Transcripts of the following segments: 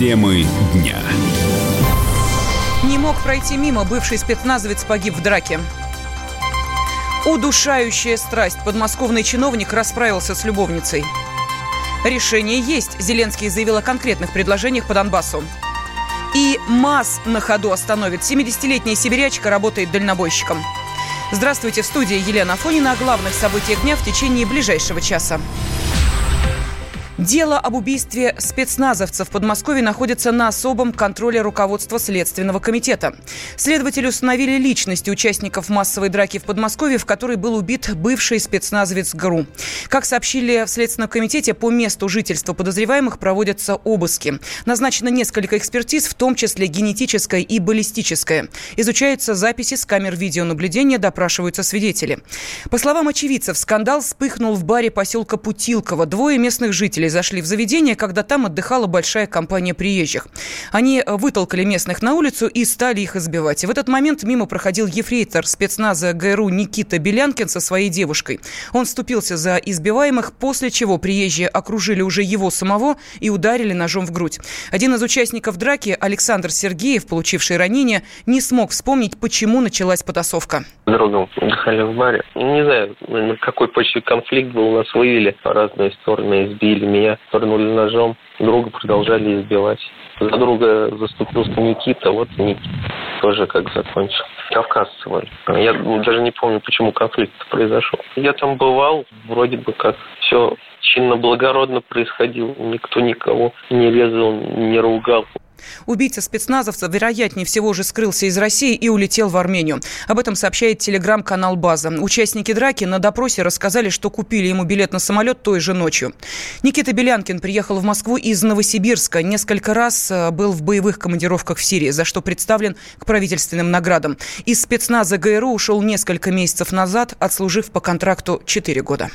Темы дня. Не мог пройти мимо, бывший спецназовец погиб в драке. Удушающая страсть. Подмосковный чиновник расправился с любовницей. Решение есть. Зеленский заявил о конкретных предложениях по Донбассу. И МАЗ на ходу остановит. 70-летняя сибирячка работает дальнобойщиком. Здравствуйте, в студии Елена Афонина о главных событиях дня в течение ближайшего часа. Дело об убийстве спецназовцев в Подмосковье находится на особом контроле руководства Следственного комитета. Следователи установили личности участников массовой драки в Подмосковье, в которой был убит бывший спецназовец ГРУ. Как сообщили в Следственном комитете, по месту жительства подозреваемых проводятся обыски. Назначено несколько экспертиз, в том числе генетическая и баллистическая. Изучаются записи с камер видеонаблюдения, допрашиваются свидетели. По словам очевидцев, скандал вспыхнул в баре поселка Путилково. Двое местных жителей зашли в заведение, когда там отдыхала большая компания приезжих. Они э, вытолкали местных на улицу и стали их избивать. В этот момент мимо проходил ефрейтор спецназа ГРУ Никита Белянкин со своей девушкой. Он вступился за избиваемых, после чего приезжие окружили уже его самого и ударили ножом в грудь. Один из участников драки, Александр Сергеев, получивший ранение, не смог вспомнить, почему началась потасовка. Другом отдыхали в баре. Не знаю, на какой почве конфликт был, нас вывели по разные стороны, избили меня меня пырнули ножом, друга продолжали избивать. За друга заступился Никита, вот Никита тоже как закончил. Кавказцы были. Я даже не помню, почему конфликт произошел. Я там бывал, вроде бы как все чинно-благородно происходило. Никто никого не резал, не ругал. Убийца спецназовца, вероятнее всего, уже скрылся из России и улетел в Армению. Об этом сообщает телеграм-канал «База». Участники драки на допросе рассказали, что купили ему билет на самолет той же ночью. Никита Белянкин приехал в Москву из Новосибирска. Несколько раз э, был в боевых командировках в Сирии, за что представлен к правительственным наградам. Из спецназа ГРУ ушел несколько месяцев назад, отслужив по контракту 4 года.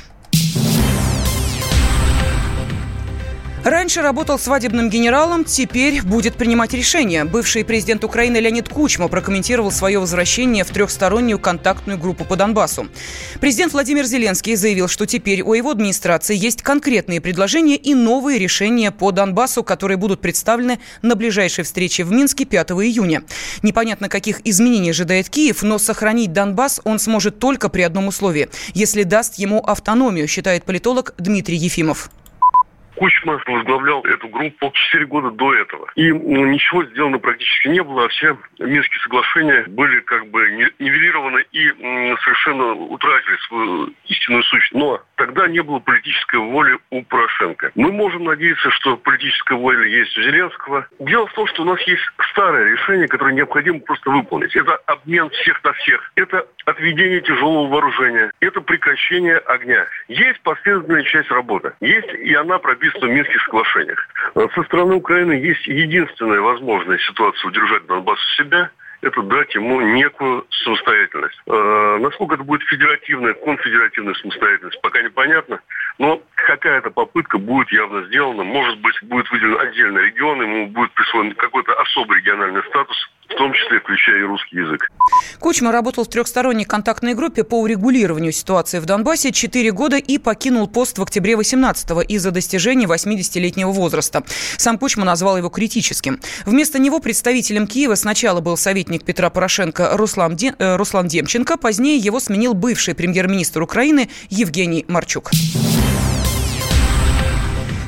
Раньше работал свадебным генералом, теперь будет принимать решения. Бывший президент Украины Леонид Кучма прокомментировал свое возвращение в трехстороннюю контактную группу по Донбассу. Президент Владимир Зеленский заявил, что теперь у его администрации есть конкретные предложения и новые решения по Донбассу, которые будут представлены на ближайшей встрече в Минске 5 июня. Непонятно, каких изменений ожидает Киев, но сохранить Донбасс он сможет только при одном условии – если даст ему автономию, считает политолог Дмитрий Ефимов. Кучма возглавлял эту группу 4 года до этого. И ну, ничего сделано практически не было, а все Минские соглашения были как бы нивелированы и совершенно утратили свою истинную сущность. Но тогда не было политической воли у Порошенко. Мы можем надеяться, что политическая воля есть у Зеленского. Дело в том, что у нас есть старое решение, которое необходимо просто выполнить. Это обмен всех на всех. Это отведение тяжелого вооружения. Это прекращение огня. Есть последовательная часть работы. Есть и она прописана в Минских соглашениях. Со стороны Украины есть единственная возможная ситуация удержать Донбасс у себя – это дать ему некую самостоятельность. Э, насколько это будет федеративная, конфедеративная самостоятельность, пока непонятно. Но какая-то попытка будет явно сделана. Может быть, будет выделен отдельный регион, ему будет присвоен какой-то особый региональный статус – в том числе включая и русский язык. Кучма работал в трехсторонней контактной группе по урегулированию ситуации в Донбассе 4 года и покинул пост в октябре 18-го из-за достижения 80-летнего возраста. Сам Кучма назвал его критическим. Вместо него представителем Киева сначала был советник Петра Порошенко Руслан, Де... Э, Руслан Демченко, позднее его сменил бывший премьер-министр Украины Евгений Марчук.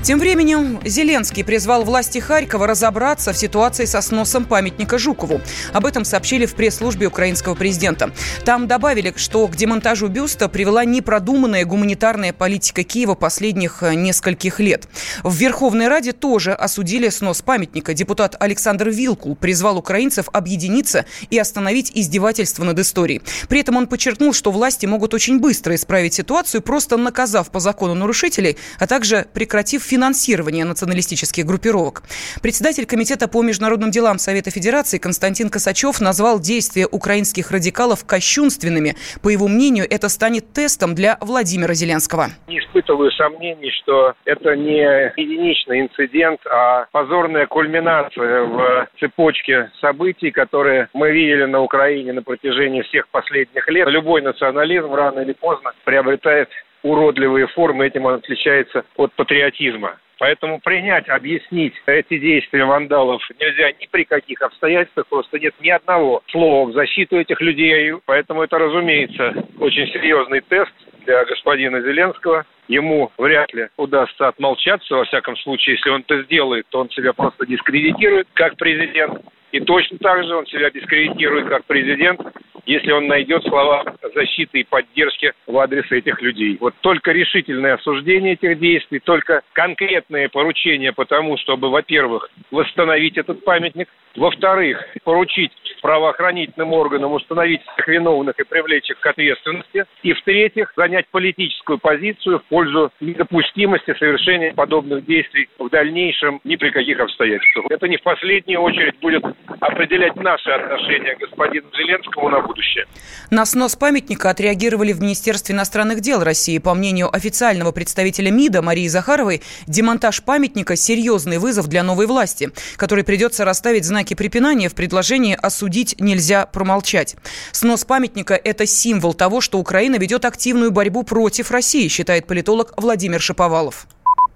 Тем временем Зеленский призвал власти Харькова разобраться в ситуации со сносом памятника Жукову. Об этом сообщили в пресс-службе украинского президента. Там добавили, что к демонтажу бюста привела непродуманная гуманитарная политика Киева последних э, нескольких лет. В Верховной Раде тоже осудили снос памятника. Депутат Александр Вилкул призвал украинцев объединиться и остановить издевательство над историей. При этом он подчеркнул, что власти могут очень быстро исправить ситуацию, просто наказав по закону нарушителей, а также прекратив финансирование финансирования националистических группировок. Председатель Комитета по международным делам Совета Федерации Константин Косачев назвал действия украинских радикалов кощунственными. По его мнению, это станет тестом для Владимира Зеленского. Не испытываю сомнений, что это не единичный инцидент, а позорная кульминация в цепочке событий, которые мы видели на Украине на протяжении всех последних лет. Любой национализм рано или поздно приобретает уродливые формы, этим он отличается от патриотизма. Поэтому принять, объяснить эти действия вандалов нельзя ни при каких обстоятельствах. Просто нет ни одного слова в защиту этих людей. Поэтому это, разумеется, очень серьезный тест для господина Зеленского. Ему вряд ли удастся отмолчаться. Во всяком случае, если он это сделает, то он себя просто дискредитирует как президент. И точно так же он себя дискредитирует как президент, если он найдет слова защиты и поддержки в адрес этих людей. Вот только решительное осуждение этих действий, только конкретные поручения по тому, чтобы, во-первых, восстановить этот памятник, во-вторых, поручить правоохранительным органам установить всех виновных и привлечь их к ответственности, и, в-третьих, занять политическую позицию в пользу недопустимости совершения подобных действий в дальнейшем ни при каких обстоятельствах. Это не в последнюю очередь будет определять наши отношения к господину Зеленскому на будущее. На снос памятника отреагировали в Министерстве иностранных дел России. По мнению официального представителя МИДа Марии Захаровой, демонтаж памятника – серьезный вызов для новой власти, которой придется расставить знаки препинания в предложении осудить нельзя промолчать. Снос памятника – это символ того, что Украина ведет активную борьбу против России, считает политолог Владимир Шаповалов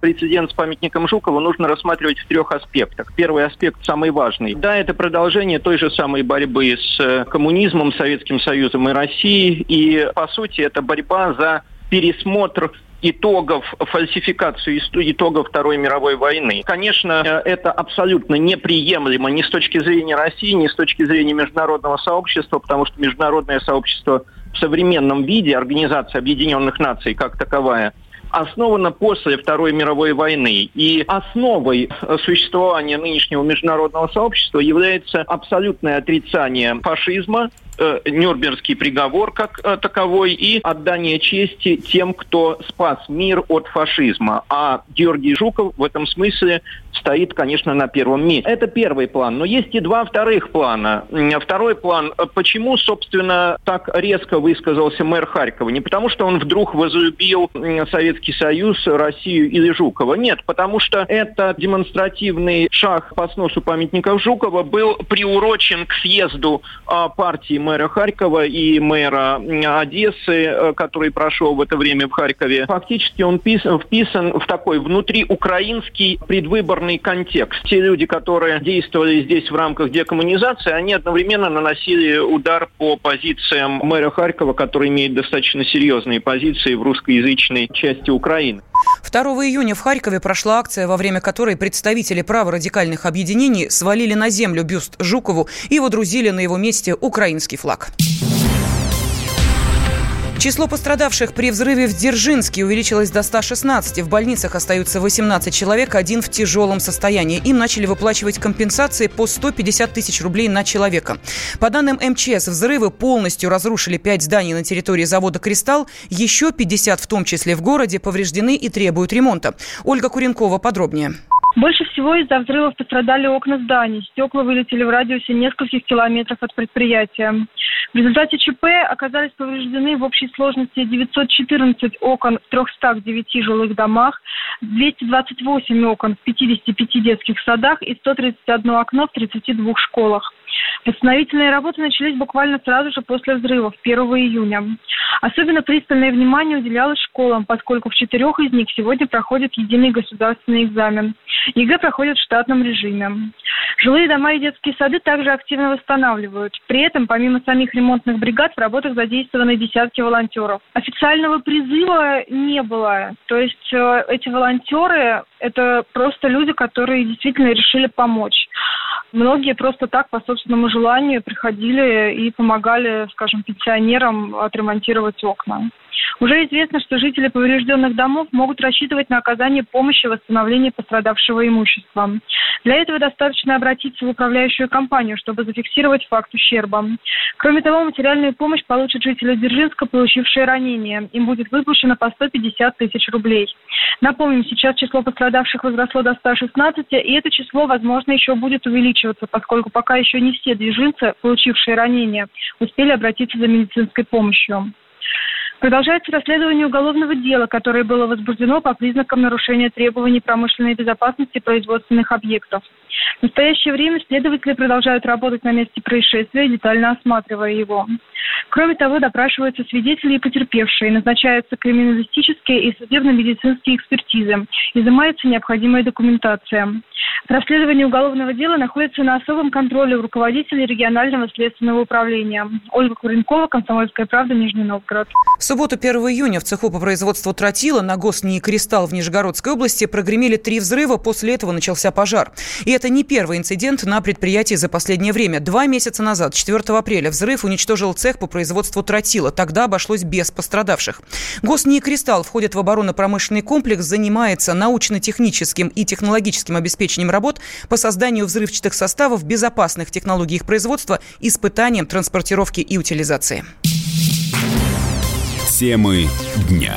прецедент с памятником Жукова нужно рассматривать в трех аспектах. Первый аспект самый важный. Да, это продолжение той же самой борьбы с э, коммунизмом, Советским Союзом и Россией. И, по сути, это борьба за пересмотр итогов фальсификации итогов Второй мировой войны. Конечно, э, это абсолютно неприемлемо ни с точки зрения России, ни с точки зрения международного сообщества, потому что международное сообщество в современном виде, Организация Объединенных Наций как таковая, основана после Второй мировой войны. И основой существования нынешнего международного сообщества является абсолютное отрицание фашизма, э, Нюрнбергский приговор как э, таковой и отдание чести тем, кто спас мир от фашизма. А Георгий Жуков в этом смысле стоит, конечно, на первом месте. Это первый план. Но есть и два вторых плана. Второй план. Почему, собственно, так резко высказался мэр Харькова? Не потому, что он вдруг возлюбил Советский Союз, Россию или Жукова. Нет, потому что это демонстративный шаг по сносу памятников Жукова был приурочен к съезду а, партии мэра Харькова и мэра Одессы, э, который прошел в это время в Харькове. Фактически он вписан в такой внутриукраинский предвыборный контекст. Те люди, которые действовали здесь в рамках декоммунизации, они одновременно наносили удар по позициям мэра Харькова, который имеет достаточно серьезные позиции в русскоязычной части Украины. 2 июня в Харькове прошла акция, во время которой представители праворадикальных объединений свалили на землю бюст Жукову и водрузили на его месте украинский флаг. Число пострадавших при взрыве в Дзержинске увеличилось до 116. В больницах остаются 18 человек, один в тяжелом состоянии. Им начали выплачивать компенсации по 150 тысяч рублей на человека. По данным МЧС, взрывы полностью разрушили 5 зданий на территории завода «Кристалл». Еще 50, в том числе в городе, повреждены и требуют ремонта. Ольга Куренкова подробнее. Больше всего из-за взрывов пострадали окна зданий. Стекла вылетели в радиусе нескольких километров от предприятия. В результате ЧП оказались повреждены в общей сложности 914 окон в 309 жилых домах, 228 окон в 55 детских садах и 131 окно в 32 школах. Восстановительные работы начались буквально сразу же после взрывов, 1 июня. Особенно пристальное внимание уделялось школам, поскольку в четырех из них сегодня проходит единый государственный экзамен. ЕГЭ проходит в штатном режиме. Жилые дома и детские сады также активно восстанавливают. При этом, помимо самих ремонтных бригад, в работах задействованы десятки волонтеров. Официального призыва не было. То есть э, эти волонтеры – это просто люди, которые действительно решили помочь. Многие просто так, по собственному желанию, приходили и помогали, скажем, пенсионерам отремонтировать окна. Уже известно, что жители поврежденных домов могут рассчитывать на оказание помощи в восстановлении пострадавшего имущества. Для этого достаточно обратиться в управляющую компанию, чтобы зафиксировать факт ущерба. Кроме того, материальную помощь получат жители Дзержинска, получившие ранения. Им будет выплачено по 150 тысяч рублей. Напомним, сейчас число пострадавших возросло до 116, и это число, возможно, еще будет увеличиваться, поскольку пока еще не все движинцы, получившие ранения, успели обратиться за медицинской помощью. Продолжается расследование уголовного дела, которое было возбуждено по признакам нарушения требований промышленной безопасности производственных объектов. В настоящее время следователи продолжают работать на месте происшествия, детально осматривая его. Кроме того, допрашиваются свидетели и потерпевшие, назначаются криминалистические и судебно-медицинские экспертизы, изымается необходимая документация. Расследование уголовного дела находится на особом контроле у руководителей регионального следственного управления. Ольга Куренкова, Комсомольская правда, Нижний Новгород. В субботу 1 июня в цеху по производству тротила на Госнии Кристалл в Нижегородской области прогремели три взрыва, после этого начался пожар. И это не первый инцидент на предприятии за последнее время. Два месяца назад, 4 апреля, взрыв уничтожил цех по производству тротила. Тогда обошлось без пострадавших. Госнии Кристалл входит в оборонно-промышленный комплекс, занимается научно-техническим и технологическим обеспечением работ по созданию взрывчатых составов, безопасных технологий их производства, испытанием, транспортировки и утилизации. Темы дня.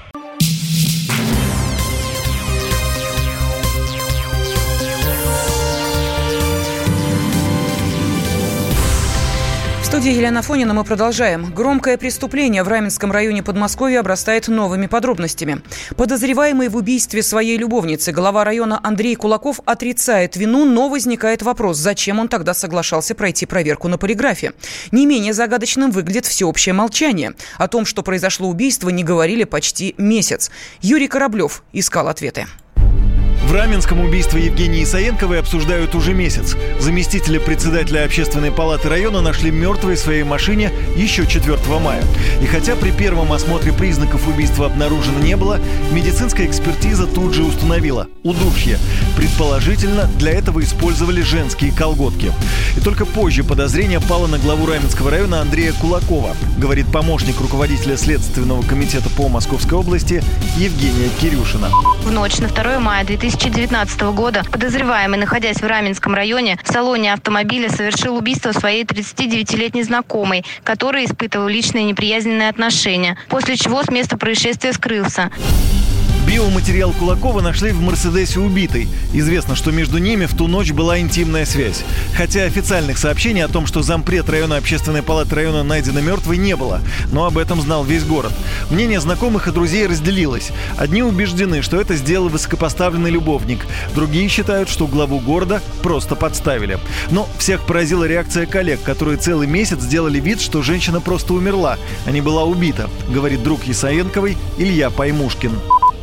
Студии Елена Фонина мы продолжаем. Громкое преступление в Раменском районе Подмосковья обрастает новыми подробностями. Подозреваемый в убийстве своей любовницы глава района Андрей Кулаков отрицает вину, но возникает вопрос, зачем он тогда соглашался пройти проверку на полиграфе. Не менее загадочным выглядит всеобщее молчание. О том, что произошло убийство, не говорили почти месяц. Юрий Кораблев искал ответы. В Раменском убийство Евгении Исаенковой обсуждают уже месяц. Заместителя председателя общественной палаты района нашли мертвой в своей машине еще 4 мая. И хотя при первом осмотре признаков убийства обнаружено не было, медицинская экспертиза тут же установила – удушье. Предположительно, для этого использовали женские колготки. И только позже подозрение пало на главу Раменского района Андрея Кулакова, говорит помощник руководителя Следственного комитета по Московской области Евгения Кирюшина. В ночь на 2 мая 2000 2019 года подозреваемый, находясь в Раменском районе, в салоне автомобиля совершил убийство своей 39-летней знакомой, которая испытывала личные неприязненные отношения, после чего с места происшествия скрылся. Биоматериал Кулакова нашли в «Мерседесе» убитой. Известно, что между ними в ту ночь была интимная связь. Хотя официальных сообщений о том, что зампред района общественной палаты района найдено мертвой, не было. Но об этом знал весь город. Мнение знакомых и друзей разделилось. Одни убеждены, что это сделал высокопоставленный любовник. Другие считают, что главу города просто подставили. Но всех поразила реакция коллег, которые целый месяц сделали вид, что женщина просто умерла, а не была убита, говорит друг Исаенковой Илья Паймушкин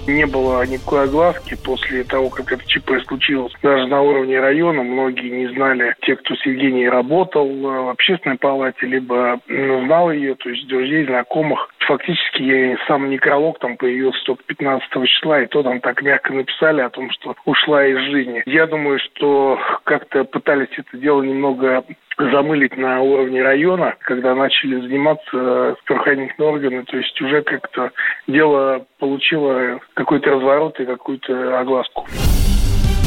не было никакой огласки после того, как это ЧП случилось. Даже на уровне района многие не знали, те, кто с Евгенией работал в общественной палате, либо знал ее, то есть друзей, знакомых. Фактически сам некролог там появился только 15 числа, и то там так мягко написали о том, что ушла из жизни. Я думаю, что как-то пытались это дело немного замылить на уровне района, когда начали заниматься правоохранительные органы, то есть уже как-то дело получило какой-то разворот и какую-то огласку.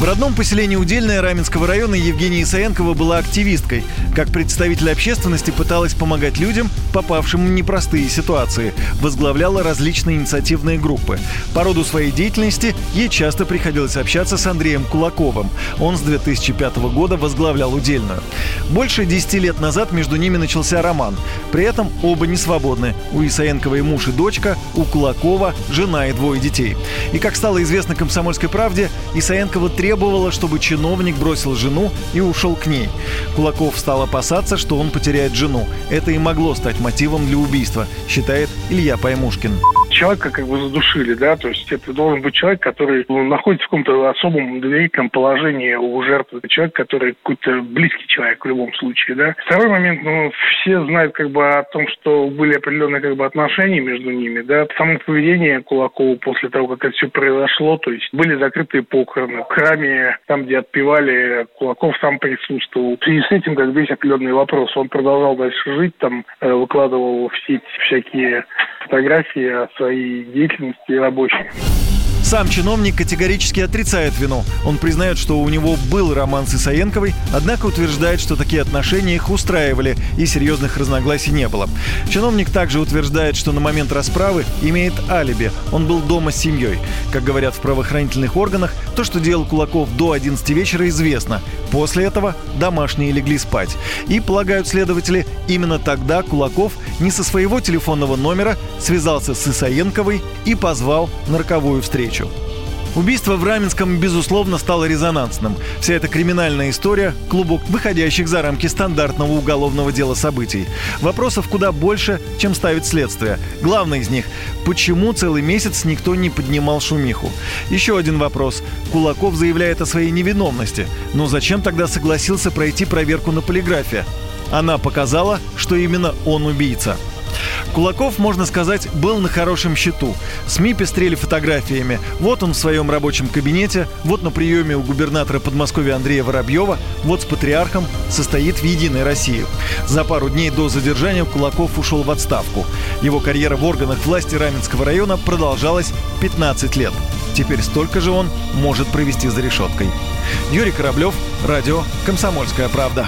В родном поселении Удельное Раменского района Евгения Исаенкова была активисткой. Как представитель общественности пыталась помогать людям, попавшим в непростые ситуации. Возглавляла различные инициативные группы. По роду своей деятельности ей часто приходилось общаться с Андреем Кулаковым. Он с 2005 года возглавлял Удельную. Больше 10 лет назад между ними начался роман. При этом оба не свободны. У Исаенковой муж и дочка, у Кулакова жена и двое детей. И как стало известно «Комсомольской правде», Исаенкова требовала требовала, чтобы чиновник бросил жену и ушел к ней. Кулаков стал опасаться, что он потеряет жену. Это и могло стать мотивом для убийства, считает Илья Паймушкин человека как бы задушили, да, то есть это должен быть человек, который ну, находится в каком-то особом доверительном положении у жертвы, человек, который какой-то близкий человек в любом случае, да. Второй момент, ну, все знают как бы о том, что были определенные как бы отношения между ними, да. Само поведение Кулакова после того, как это все произошло, то есть были закрытые похороны. В храме, там, где отпевали, Кулаков сам присутствовал. В связи с этим, как бы, есть определенный вопрос. Он продолжал дальше жить, там, э, выкладывал в сеть всякие фотографии о своей деятельности рабочей. Сам чиновник категорически отрицает вину. Он признает, что у него был роман с Исаенковой, однако утверждает, что такие отношения их устраивали и серьезных разногласий не было. Чиновник также утверждает, что на момент расправы имеет алиби. Он был дома с семьей. Как говорят в правоохранительных органах, то, что делал Кулаков до 11 вечера, известно. После этого домашние легли спать. И, полагают следователи, именно тогда Кулаков не со своего телефонного номера связался с Исаенковой и позвал на роковую встречу встречу. Убийство в Раменском, безусловно, стало резонансным. Вся эта криминальная история – клубок выходящих за рамки стандартного уголовного дела событий. Вопросов куда больше, чем ставит следствие. Главный из них – почему целый месяц никто не поднимал шумиху? Еще один вопрос. Кулаков заявляет о своей невиновности. Но зачем тогда согласился пройти проверку на полиграфе? Она показала, что именно он убийца. Кулаков, можно сказать, был на хорошем счету. СМИ пестрели фотографиями. Вот он в своем рабочем кабинете, вот на приеме у губернатора Подмосковья Андрея Воробьева, вот с патриархом состоит в «Единой России». За пару дней до задержания Кулаков ушел в отставку. Его карьера в органах власти Раменского района продолжалась 15 лет. Теперь столько же он может провести за решеткой. Юрий Кораблев, радио «Комсомольская правда».